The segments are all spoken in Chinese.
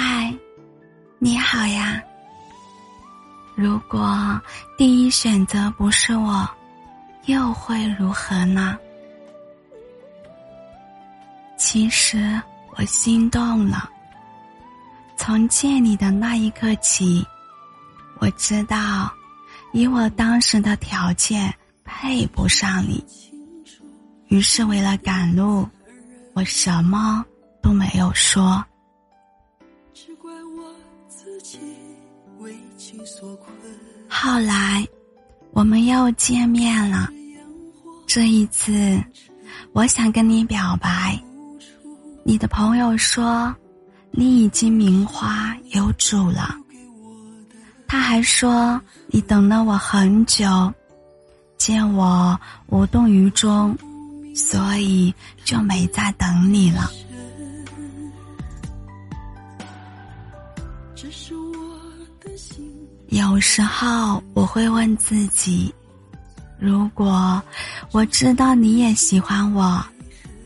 嗨，你好呀。如果第一选择不是我，又会如何呢？其实我心动了。从见你的那一刻起，我知道，以我当时的条件配不上你。于是为了赶路，我什么都没有说。后来，我们又见面了。这一次，我想跟你表白。你的朋友说。你已经名花有主了。他还说你等了我很久，见我无动于衷，所以就没再等你了。有时候我会问自己：如果我知道你也喜欢我。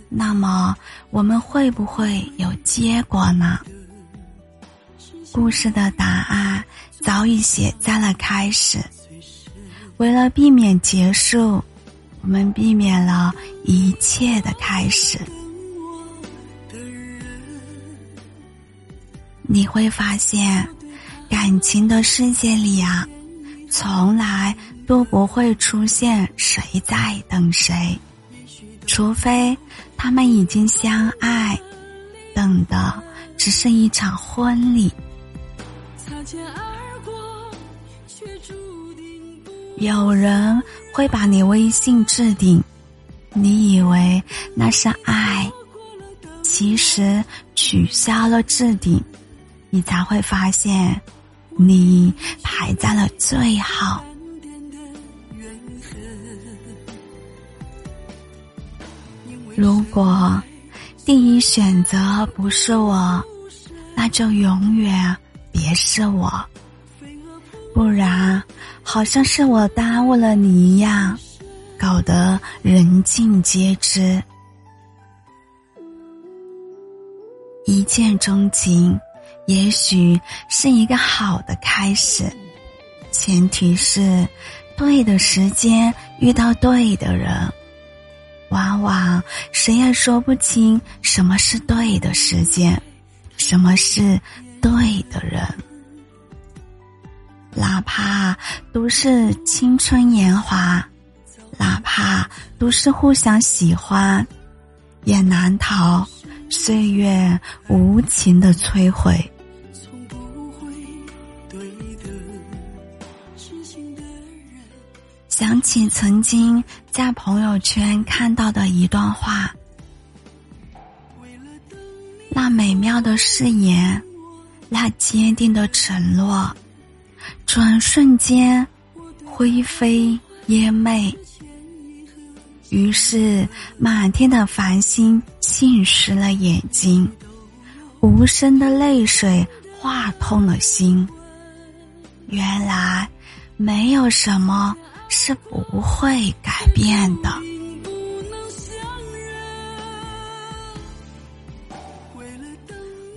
那么，我们会不会有结果呢？故事的答案早已写在了开始。为了避免结束，我们避免了一切的开始。你会发现，感情的世界里啊，从来都不会出现谁在等谁，除非。他们已经相爱，等的只是一场婚礼。有人会把你微信置顶，你以为那是爱，其实取消了置顶，你才会发现你排在了最好。如果第一选择不是我，那就永远别是我。不然，好像是我耽误了你一样，搞得人尽皆知。一见钟情，也许是一个好的开始，前提是对的时间遇到对的人。往往谁也说不清什么是对的时间，什么是对的人。哪怕都是青春年华，哪怕都是互相喜欢，也难逃岁月无情的摧毁。想起曾经在朋友圈看到的一段话，那美妙的誓言，那坚定的承诺，转瞬间灰飞烟灭。于是，满天的繁星浸湿了眼睛，无声的泪水化痛了心。原来，没有什么。是不会改变的。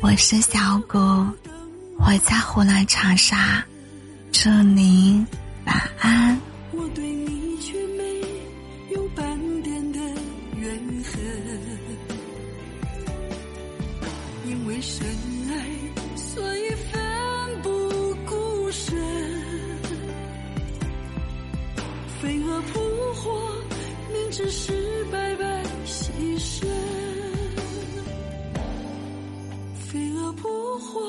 我是小谷，我在湖南长沙，祝您晚安。因为深爱，明知是白白牺牲。飞蛾扑火，